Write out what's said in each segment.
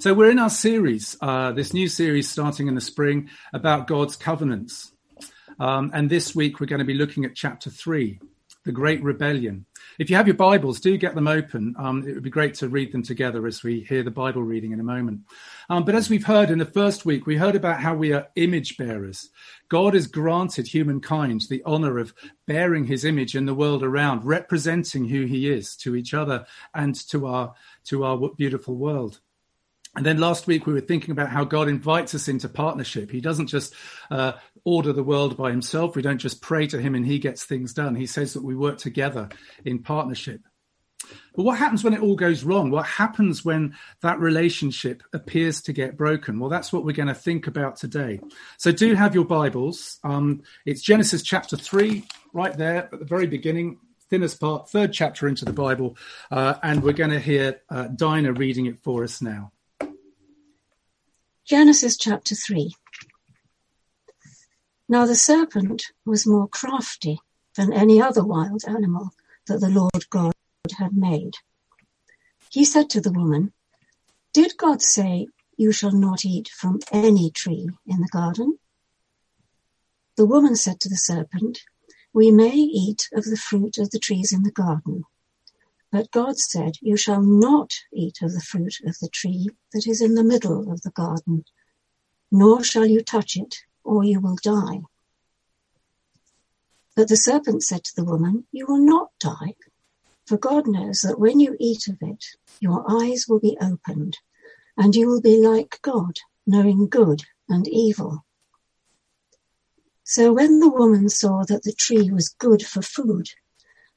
So, we're in our series, uh, this new series starting in the spring about God's covenants. Um, and this week we're going to be looking at chapter three, the Great Rebellion. If you have your Bibles, do get them open. Um, it would be great to read them together as we hear the Bible reading in a moment. Um, but as we've heard in the first week, we heard about how we are image bearers. God has granted humankind the honor of bearing his image in the world around, representing who he is to each other and to our, to our beautiful world. And then last week we were thinking about how God invites us into partnership. He doesn't just uh, order the world by himself. We don't just pray to him and he gets things done. He says that we work together in partnership. But what happens when it all goes wrong? What happens when that relationship appears to get broken? Well, that's what we're going to think about today. So do have your Bibles. Um, it's Genesis chapter 3, right there at the very beginning, thinnest part, third chapter into the Bible. Uh, and we're going to hear uh, Dinah reading it for us now. Genesis chapter 3. Now the serpent was more crafty than any other wild animal that the Lord God had made. He said to the woman, Did God say, You shall not eat from any tree in the garden? The woman said to the serpent, We may eat of the fruit of the trees in the garden. But God said, You shall not eat of the fruit of the tree that is in the middle of the garden, nor shall you touch it, or you will die. But the serpent said to the woman, You will not die, for God knows that when you eat of it, your eyes will be opened, and you will be like God, knowing good and evil. So when the woman saw that the tree was good for food,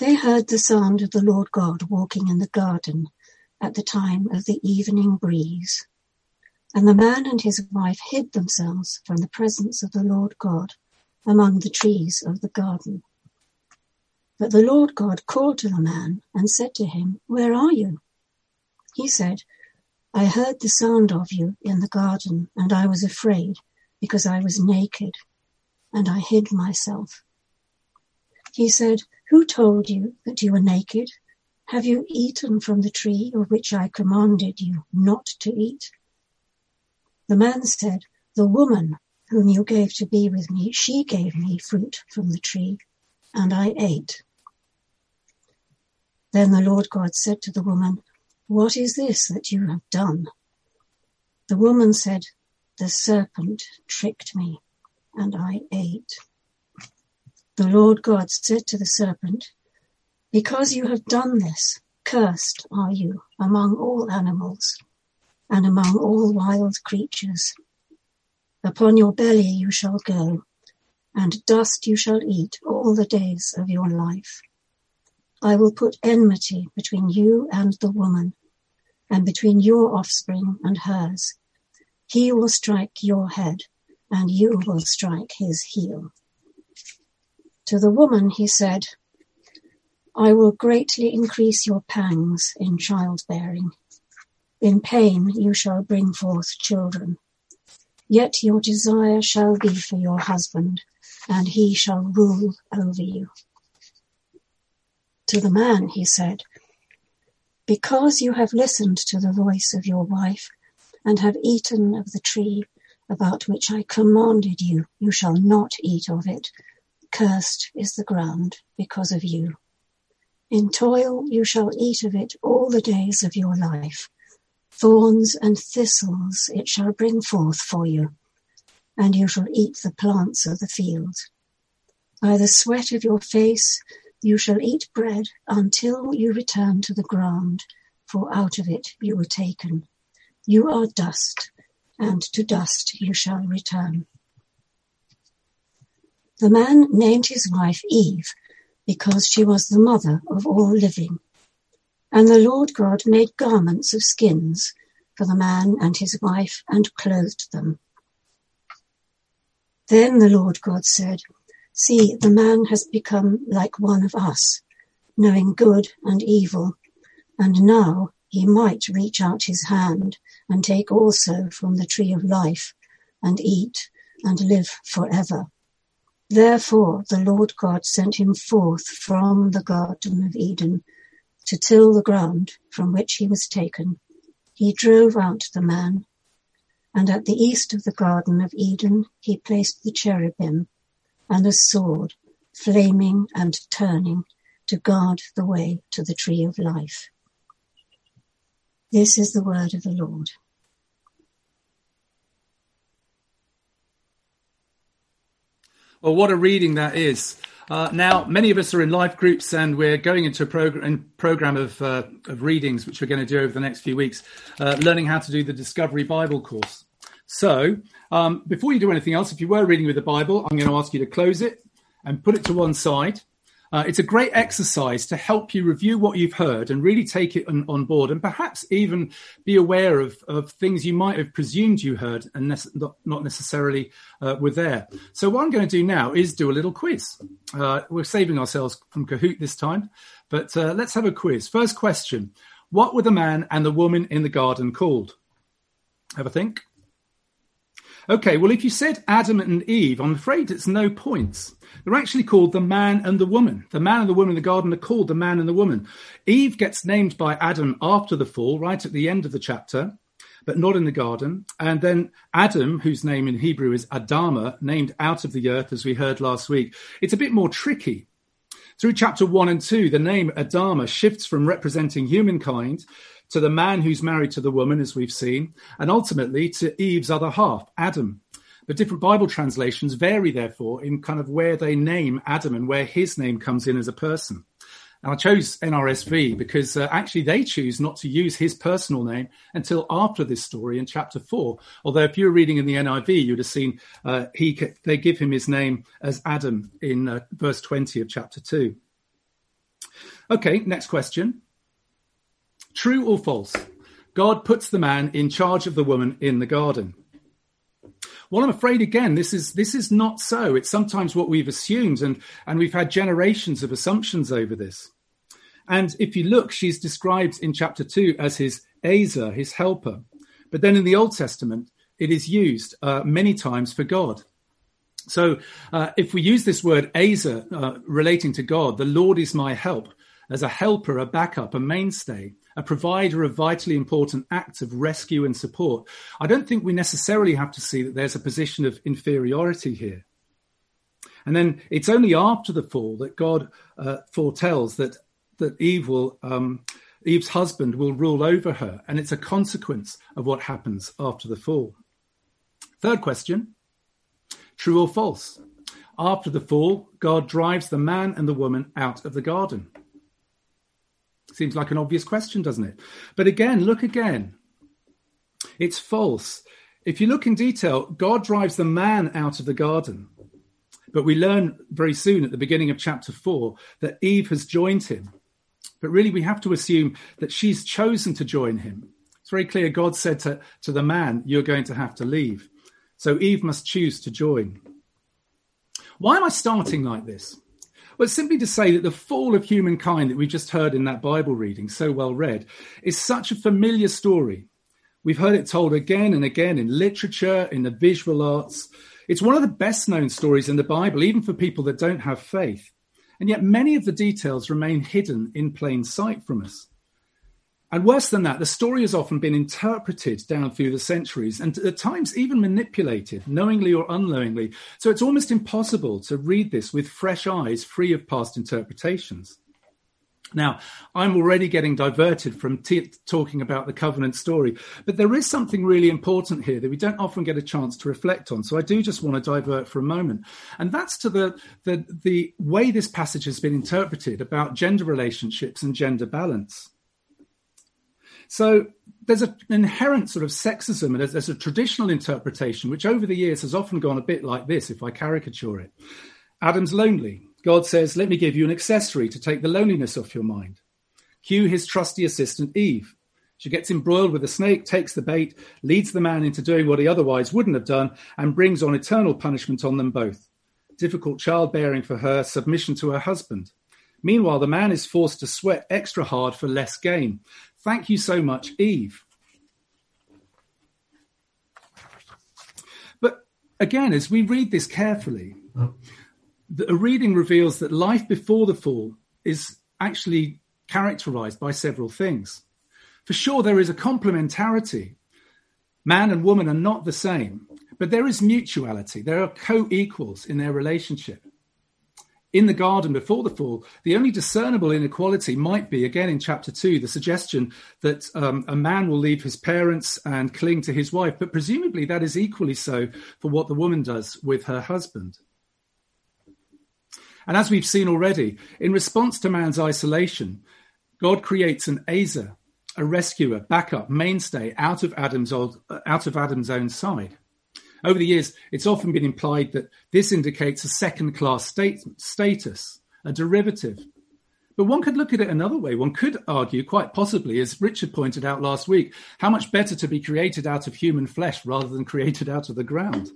They heard the sound of the Lord God walking in the garden at the time of the evening breeze. And the man and his wife hid themselves from the presence of the Lord God among the trees of the garden. But the Lord God called to the man and said to him, Where are you? He said, I heard the sound of you in the garden, and I was afraid because I was naked, and I hid myself. He said, who told you that you were naked? Have you eaten from the tree of which I commanded you not to eat? The man said, The woman whom you gave to be with me, she gave me fruit from the tree, and I ate. Then the Lord God said to the woman, What is this that you have done? The woman said, The serpent tricked me, and I ate. The Lord God said to the serpent, Because you have done this, cursed are you among all animals and among all wild creatures. Upon your belly you shall go, and dust you shall eat all the days of your life. I will put enmity between you and the woman, and between your offspring and hers. He will strike your head, and you will strike his heel. To the woman he said, I will greatly increase your pangs in childbearing. In pain you shall bring forth children. Yet your desire shall be for your husband, and he shall rule over you. To the man he said, Because you have listened to the voice of your wife, and have eaten of the tree about which I commanded you, you shall not eat of it Cursed is the ground because of you. In toil you shall eat of it all the days of your life. Thorns and thistles it shall bring forth for you, and you shall eat the plants of the field. By the sweat of your face you shall eat bread until you return to the ground, for out of it you were taken. You are dust, and to dust you shall return. The man named his wife Eve because she was the mother of all living. And the Lord God made garments of skins for the man and his wife and clothed them. Then the Lord God said, See, the man has become like one of us, knowing good and evil, and now he might reach out his hand and take also from the tree of life and eat and live forever. Therefore the Lord God sent him forth from the Garden of Eden to till the ground from which he was taken. He drove out the man, and at the east of the Garden of Eden he placed the cherubim and a sword, flaming and turning to guard the way to the tree of life. This is the word of the Lord. Well, what a reading that is. Uh, now, many of us are in life groups, and we're going into a program, program of, uh, of readings, which we're going to do over the next few weeks, uh, learning how to do the Discovery Bible course. So, um, before you do anything else, if you were reading with the Bible, I'm going to ask you to close it and put it to one side. Uh, it's a great exercise to help you review what you've heard and really take it on, on board, and perhaps even be aware of, of things you might have presumed you heard and ne- not, necessarily uh, were there. So, what I'm going to do now is do a little quiz. Uh, we're saving ourselves from Kahoot this time, but uh, let's have a quiz. First question What were the man and the woman in the garden called? Have a think. Okay, well, if you said Adam and Eve, I'm afraid it's no points. They're actually called the man and the woman. The man and the woman in the garden are called the man and the woman. Eve gets named by Adam after the fall, right at the end of the chapter, but not in the garden. And then Adam, whose name in Hebrew is Adama, named out of the earth, as we heard last week. It's a bit more tricky. Through chapter one and two, the name Adama shifts from representing humankind to the man who's married to the woman, as we've seen, and ultimately to Eve's other half, Adam. The different Bible translations vary, therefore, in kind of where they name Adam and where his name comes in as a person. And I chose NRSV because uh, actually they choose not to use his personal name until after this story in chapter four. Although if you were reading in the NIV, you'd have seen uh, he they give him his name as Adam in uh, verse 20 of chapter two. Okay, next question. True or false? God puts the man in charge of the woman in the garden. Well, I'm afraid again, this is this is not so. It's sometimes what we've assumed, and and we've had generations of assumptions over this. And if you look, she's described in chapter two as his Ezer, his helper. But then in the Old Testament, it is used uh, many times for God. So uh, if we use this word Ezer uh, relating to God, the Lord is my help, as a helper, a backup, a mainstay, a provider of vitally important acts of rescue and support, I don't think we necessarily have to see that there's a position of inferiority here. And then it's only after the fall that God uh, foretells that that Eve will, um, Eve's husband will rule over her, and it's a consequence of what happens after the fall. Third question: True or false? After the fall, God drives the man and the woman out of the garden. Seems like an obvious question, doesn't it? But again, look again. It's false. If you look in detail, God drives the man out of the garden. But we learn very soon at the beginning of chapter four that Eve has joined him. But really, we have to assume that she's chosen to join him. It's very clear God said to, to the man, You're going to have to leave. So Eve must choose to join. Why am I starting like this? Well, simply to say that the fall of humankind that we just heard in that Bible reading, so well read, is such a familiar story. We've heard it told again and again in literature, in the visual arts. It's one of the best known stories in the Bible, even for people that don't have faith. And yet many of the details remain hidden in plain sight from us. And worse than that, the story has often been interpreted down through the centuries and at times even manipulated, knowingly or unknowingly. So it's almost impossible to read this with fresh eyes, free of past interpretations. Now, I'm already getting diverted from t- talking about the covenant story, but there is something really important here that we don't often get a chance to reflect on. So I do just want to divert for a moment. And that's to the, the, the way this passage has been interpreted about gender relationships and gender balance. So there's an inherent sort of sexism, and there's a traditional interpretation, which over the years has often gone a bit like this, if I caricature it. Adam's lonely. God says, Let me give you an accessory to take the loneliness off your mind. Cue his trusty assistant, Eve. She gets embroiled with a snake, takes the bait, leads the man into doing what he otherwise wouldn't have done, and brings on eternal punishment on them both. Difficult childbearing for her, submission to her husband. Meanwhile, the man is forced to sweat extra hard for less gain. Thank you so much, Eve. But again, as we read this carefully, the reading reveals that life before the fall is actually characterized by several things. For sure, there is a complementarity. Man and woman are not the same, but there is mutuality. There are co equals in their relationship. In the garden before the fall, the only discernible inequality might be, again in chapter 2, the suggestion that um, a man will leave his parents and cling to his wife, but presumably that is equally so for what the woman does with her husband. And as we've seen already, in response to man's isolation, God creates an Ezer, a rescuer, backup, mainstay out of Adam's old, out of Adam's own side. Over the years, it's often been implied that this indicates a second-class state, status, a derivative. But one could look at it another way. One could argue, quite possibly, as Richard pointed out last week, how much better to be created out of human flesh rather than created out of the ground.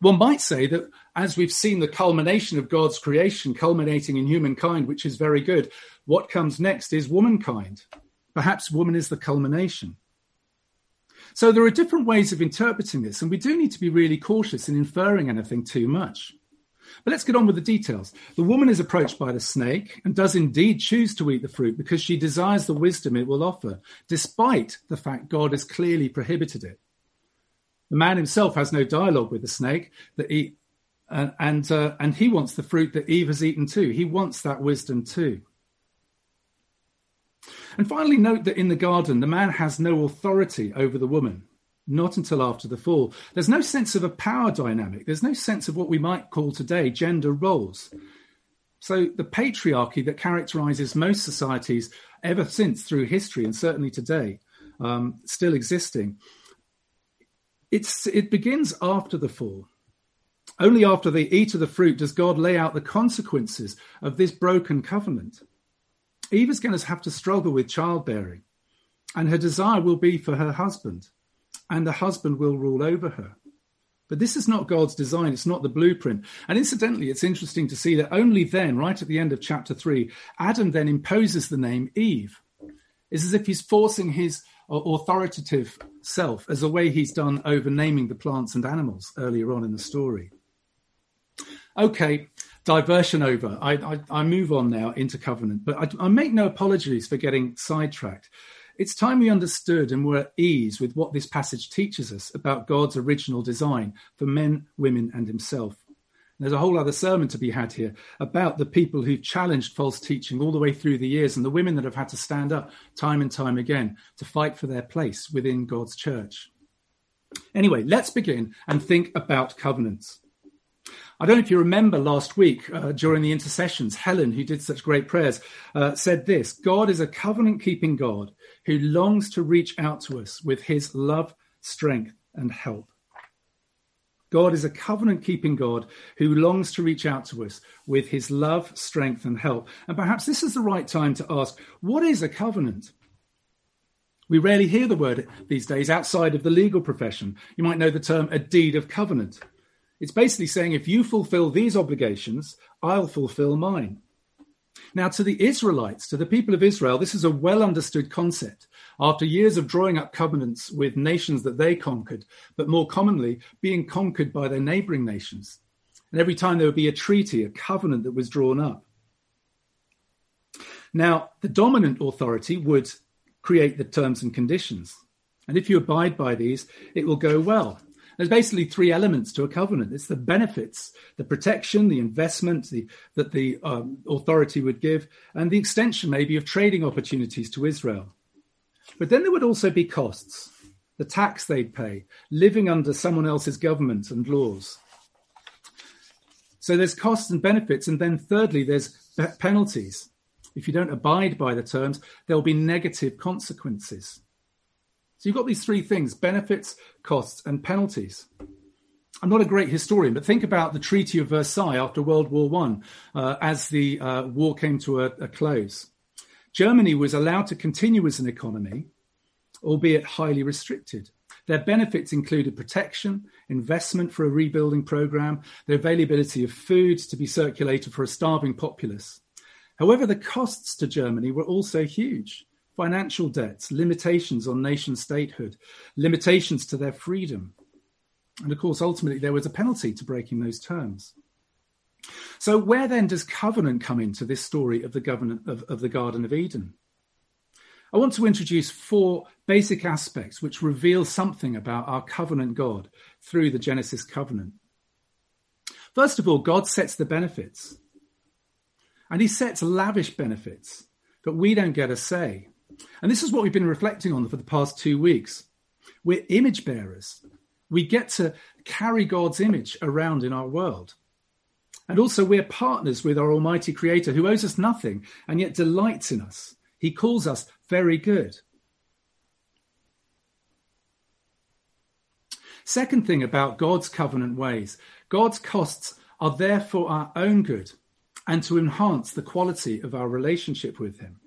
One might say that as we've seen the culmination of God's creation culminating in humankind, which is very good, what comes next is womankind. Perhaps woman is the culmination. So there are different ways of interpreting this, and we do need to be really cautious in inferring anything too much. But let's get on with the details. The woman is approached by the snake and does indeed choose to eat the fruit because she desires the wisdom it will offer, despite the fact God has clearly prohibited it. The man himself has no dialogue with the snake that he, uh, and uh, and he wants the fruit that Eve has eaten too. He wants that wisdom too. And finally, note that in the garden, the man has no authority over the woman, not until after the fall. There's no sense of a power dynamic, there's no sense of what we might call today gender roles. So the patriarchy that characterizes most societies ever since through history and certainly today, um, still existing, it's, it begins after the fall. Only after they eat of the fruit does God lay out the consequences of this broken covenant. Eve is going to have to struggle with childbearing, and her desire will be for her husband, and the husband will rule over her. But this is not God's design, it's not the blueprint. And incidentally, it's interesting to see that only then, right at the end of chapter 3, Adam then imposes the name Eve. It's as if he's forcing his uh, authoritative self as a way he's done over naming the plants and animals earlier on in the story. Okay, diversion over. I, I, I, move on now into covenant, but I, I make no apologies for getting sidetracked. It's time we understood and were at ease with what this passage teaches us about God's original design for men, women, and himself. There's a whole other sermon to be had here about the people who've challenged false teaching all the way through the years and the women that have had to stand up time and time again to fight for their place within God's church. Anyway, let's begin and think about covenants. I don't know if you remember last week uh, during the intercessions, Helen, who did such great prayers, uh, said this God is a covenant keeping God who longs to reach out to us with his love, strength, and help. God is a covenant keeping God who longs to reach out to us with his love, strength, and help. And perhaps this is the right time to ask what is a covenant? We rarely hear the word these days outside of the legal profession. You might know the term a deed of covenant. It's basically saying if you fulfill these obligations, I'll fulfill mine. Now, to the Israelites, to the people of Israel, this is a well understood concept. After years of drawing up covenants with nations that they conquered, but more commonly being conquered by their neighboring nations. And every time there would be a treaty, a covenant that was drawn up. Now, the dominant authority would create the terms and conditions. And if you abide by these, it will go well. There's basically three elements to a covenant. It's the benefits, the protection, the investment the, that the um, authority would give, and the extension maybe of trading opportunities to Israel. But then there would also be costs, the tax they'd pay, living under someone else's government and laws. So there's costs and benefits. And then thirdly, there's penalties. If you don't abide by the terms, there'll be negative consequences. So you've got these three things benefits, costs, and penalties. I'm not a great historian, but think about the Treaty of Versailles after World War One, uh, as the uh, war came to a, a, close. Germany was allowed to continue as an economy, albeit highly restricted. Their benefits included protection, investment for a rebuilding program, the availability of food to be circulated for a starving populace. However, the costs to Germany were also huge financial debts, limitations on nation statehood, limitations to their freedom. And of course, ultimately, there was a penalty to breaking those terms. So, where then does covenant come into this story of the, of, of the Garden of Eden? I want to introduce four basic aspects which reveal something about our covenant God through the Genesis covenant. First of all, God sets the benefits, and he sets lavish benefits, but we don't get a say. And this is what we've been reflecting on for the past two weeks. We're image bearers. We get to carry God's image around in our world. And also, we're partners with our Almighty Creator who owes us nothing and yet delights in us. He calls us very good. Second thing about God's covenant ways God's costs are there for our own good and to enhance the quality of our relationship with Him.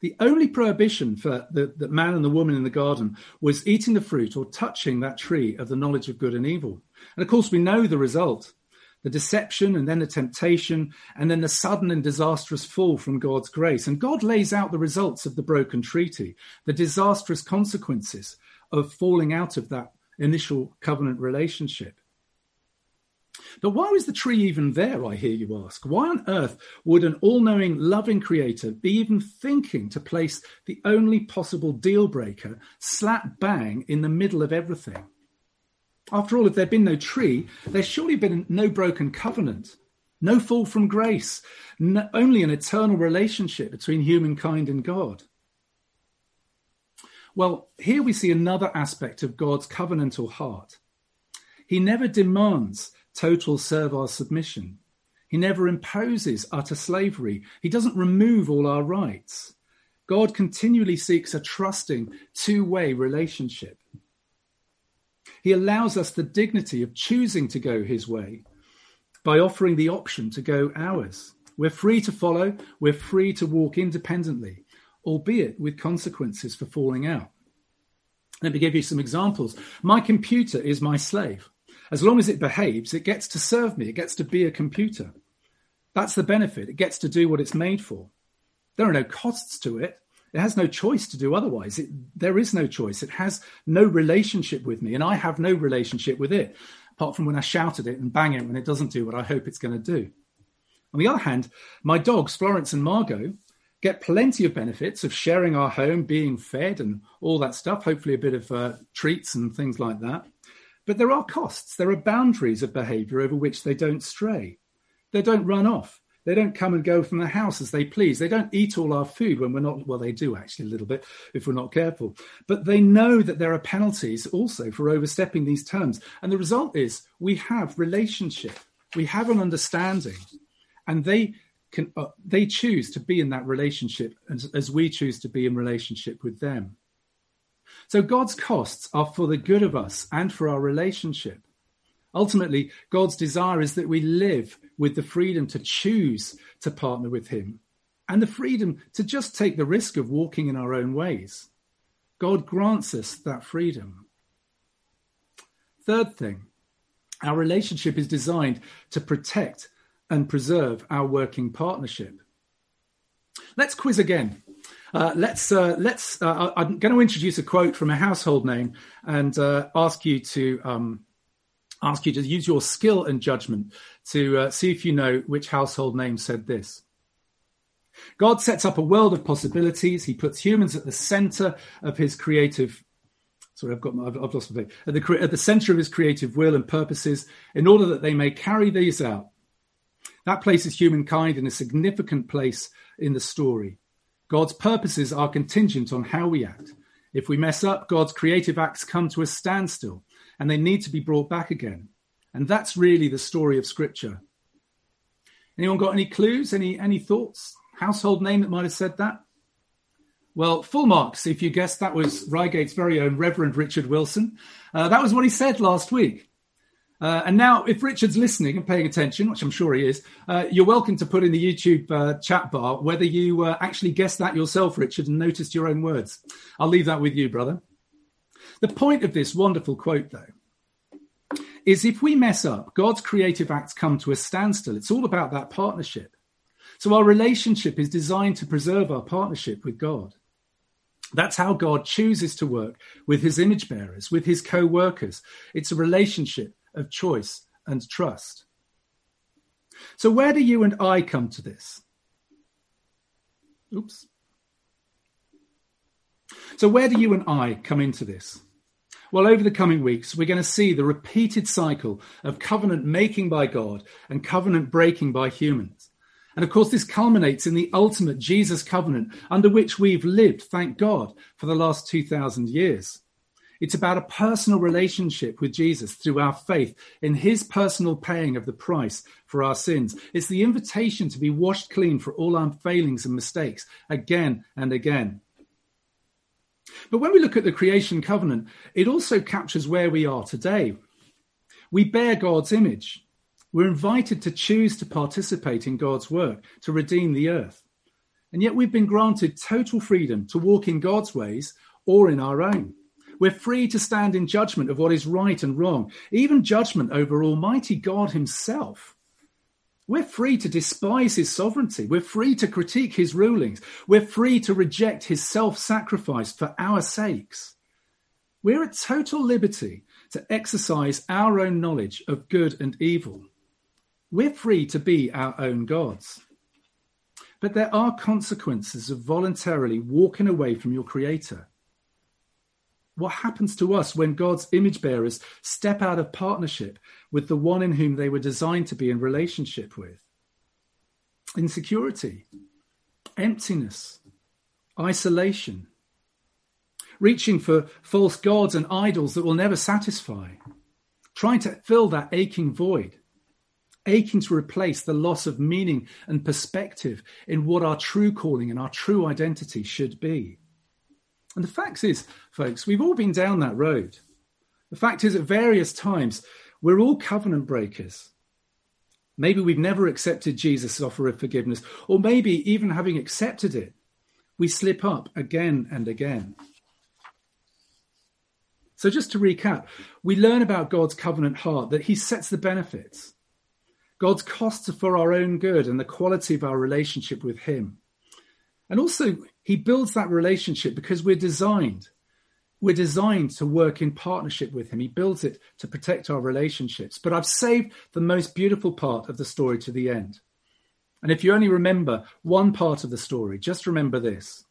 The only prohibition for the, the, man and the woman in the garden was eating the fruit or touching that tree of the knowledge of good and evil. And of course, we know the result the deception and then the temptation and then the sudden and disastrous fall from God's grace. And God lays out the results of the broken treaty, the disastrous consequences of falling out of that initial covenant relationship. But why was the tree even there, I hear you ask? Why on earth would an all knowing, loving creator be even thinking to place the only possible deal breaker slap bang in the middle of everything? After all, if there'd been no tree, there's surely been no broken covenant, no fall from grace, no, only an eternal relationship between humankind and God. Well, here we see another aspect of God's covenantal heart. He never demands total servile submission. He never imposes utter slavery. He doesn't remove all our rights. God continually seeks a trusting, two way relationship. He allows us the dignity of choosing to go his way by offering the option to go ours. We're free to follow, we're free to walk independently, albeit with consequences for falling out. Let me give you some examples. My computer is my slave. As long as it behaves, it gets to serve me, it gets to be a computer. That's the benefit. It gets to do what it's made for. There are no costs to it. It has no choice to do otherwise. It, there is no choice. It has no relationship with me, and I have no relationship with it, apart from when I shout at it and bang it when it doesn't do what I hope it's going to do. On the other hand, my dogs, Florence and Margot, get plenty of benefits of sharing our home, being fed, and all that stuff, hopefully, a bit of uh, treats and things like that. But there are costs, there are boundaries of behavior over which they don't stray. They don't run off. They don't come and go from the house as they please. They don't eat all our food when we're not, well, they do actually a little bit if we're not careful. But they know that there are penalties also for overstepping these terms. And the result is we have relationship, we have an understanding, and they can, uh, they choose to be in that relationship as, as we choose to be in relationship with them. So God's costs are for the good of us and for our relationship. Ultimately, God's desire is that we live with the freedom to choose to partner with Him and the freedom to just take the risk of walking in our own ways. God grants us that freedom. Third thing, our relationship is designed to protect and preserve our working partnership. Let's quiz again. Uh, let's uh, let's. Uh, I'm going to introduce a quote from a household name and uh, ask you to um, ask you to use your skill and judgment to uh, see if you know which household name said this. God sets up a world of possibilities. He puts humans at the center of His creative. Sorry, I've got my, I've, I've lost my thing. At the, at the center of His creative will and purposes, in order that they may carry these out. That places humankind in a significant place in the story. God's purposes are contingent on how we act. If we mess up, God's creative acts come to a standstill and they need to be brought back again. And that's really the story of Scripture. Anyone got any clues? Any any thoughts? Household name that might have said that? Well, full marks if you guessed that was Reigate's very own Reverend Richard Wilson. Uh, that was what he said last week. Uh, and now, if Richard's listening and paying attention, which I'm sure he is, uh, you're welcome to put in the YouTube uh, chat bar whether you uh, actually guessed that yourself, Richard, and noticed your own words. I'll leave that with you, brother. The point of this wonderful quote, though, is if we mess up, God's creative acts come to a standstill. It's all about that partnership. So our relationship is designed to preserve our partnership with God. That's how God chooses to work with his image bearers, with his co workers. It's a relationship of choice and trust. So, where do you and I come to this? Oops. So, where do you and I come into this? Well, over the coming weeks, we're going to see the repeated cycle of covenant making by God and covenant breaking by humans. And of course, this culminates in the ultimate Jesus covenant under which we've lived, thank God, for the last 2,000 years. It's about a personal relationship with Jesus through our faith in his personal paying of the price for our sins. It's the invitation to be washed clean for all our failings and mistakes again and again. But when we look at the creation covenant, it also captures where we are today. We bear God's image. We're invited to choose to participate in God's work to redeem the earth. And yet we've been granted total freedom to walk in God's ways or in our own. We're free to stand in judgment of what is right and wrong, even judgment over Almighty God Himself. We're free to despise His sovereignty. We're free to critique His rulings. We're free to reject His self sacrifice for our sakes. We're at total liberty to exercise our own knowledge of good and evil. We're free to be our own gods. But there are consequences of voluntarily walking away from your Creator what happens to us when God's image bearers step out of partnership with the one in whom they were designed to be in relationship with? Insecurity, emptiness, isolation, reaching for false gods and idols that will never satisfy, trying to fill that aching void, aching to replace the loss of meaning and perspective in what our true calling and our true identity should be. And the fact is, folks, we've all been down that road. The fact is, at various times, we're all covenant breakers. Maybe we've never accepted Jesus' offer of forgiveness, or maybe even having accepted it, we slip up again and again. So, just to recap, we learn about God's covenant heart that He sets the benefits. God's costs are for our own good and the quality of our relationship with Him. And also, he builds that relationship because we're designed. We're designed to work in partnership with him. He builds it to protect our relationships. But I've saved the most beautiful part of the story to the end. And if you only remember one part of the story, just remember this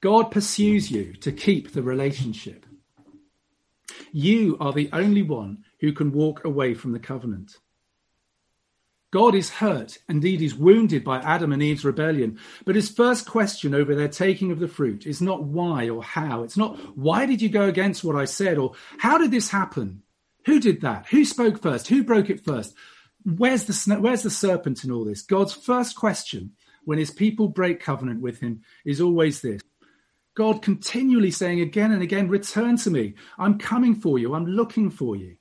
God pursues you to keep the relationship. You are the only one who can walk away from the covenant. God is hurt, indeed, he's wounded by Adam and Eve's rebellion. But his first question over their taking of the fruit is not why or how. It's not why did you go against what I said or how did this happen? Who did that? Who spoke first? Who broke it first? Where's the, where's the serpent in all this? God's first question when his people break covenant with him is always this God continually saying again and again, Return to me. I'm coming for you. I'm looking for you.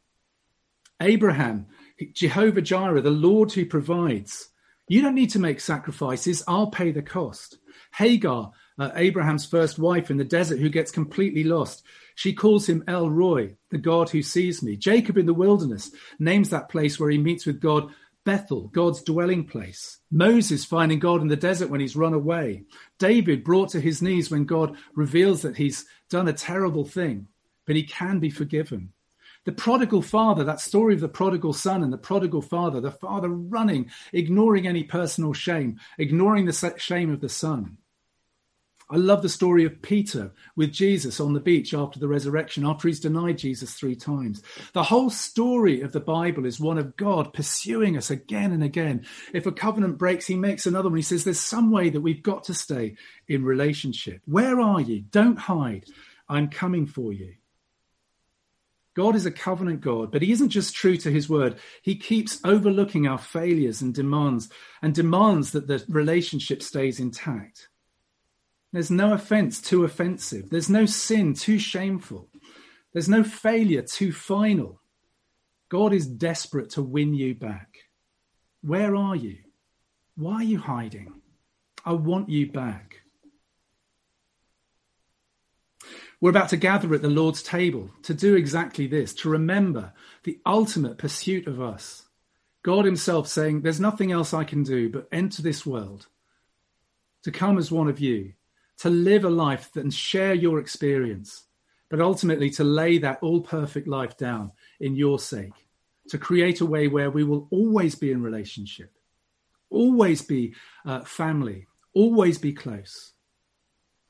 Abraham Jehovah Jireh, the Lord who provides. You don't need to make sacrifices. I'll pay the cost. Hagar, uh, Abraham's first wife in the desert, who gets completely lost. She calls him El Roi, the God who sees me. Jacob in the wilderness names that place where he meets with God Bethel, God's dwelling place. Moses finding God in the desert when he's run away. David brought to his knees when God reveals that he's done a terrible thing, but he can be forgiven. The prodigal father, that story of the prodigal son and the prodigal father, the father running, ignoring any personal shame, ignoring the shame of the son. I love the story of Peter with Jesus on the beach after the resurrection, after he's denied Jesus three times. The whole story of the Bible is one of God pursuing us again and again. If a covenant breaks, he makes another one. He says, There's some way that we've got to stay in relationship. Where are you? Don't hide. I'm coming for you. God is a covenant God, but he isn't just true to his word. He keeps overlooking our failures and demands and demands that the relationship stays intact. There's no offense too offensive. There's no sin too shameful. There's no failure too final. God is desperate to win you back. Where are you? Why are you hiding? I want you back. We're about to gather at the Lord's table to do exactly this, to remember the ultimate pursuit of us. God Himself saying, There's nothing else I can do but enter this world, to come as one of you, to live a life and share your experience, but ultimately to lay that all perfect life down in your sake, to create a way where we will always be in relationship, always be uh, family, always be close.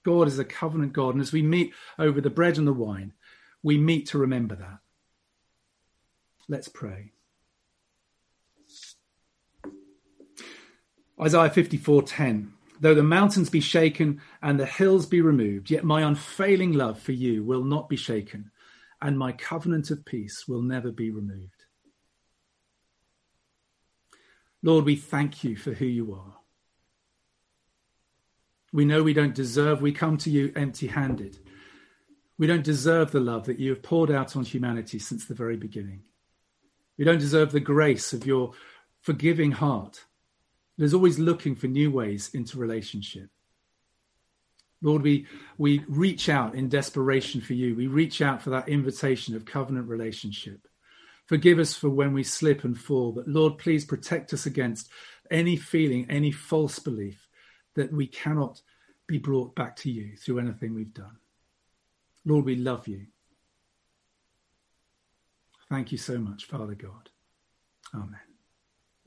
God is a covenant God. And as we meet over the bread and the wine, we meet to remember that. Let's pray. Isaiah 54:10 Though the mountains be shaken and the hills be removed, yet my unfailing love for you will not be shaken, and my covenant of peace will never be removed. Lord, we thank you for who you are. We know we don't deserve, we come to you empty handed. We don't deserve the love that you have poured out on humanity since the very beginning. We don't deserve the grace of your forgiving heart that is always looking for new ways into relationship. Lord, we, we reach out in desperation for you. We reach out for that invitation of covenant relationship. Forgive us for when we slip and fall, but Lord, please protect us against any feeling, any false belief that we cannot be brought back to you through anything we've done. Lord, we love you. Thank you so much, Father God. Amen.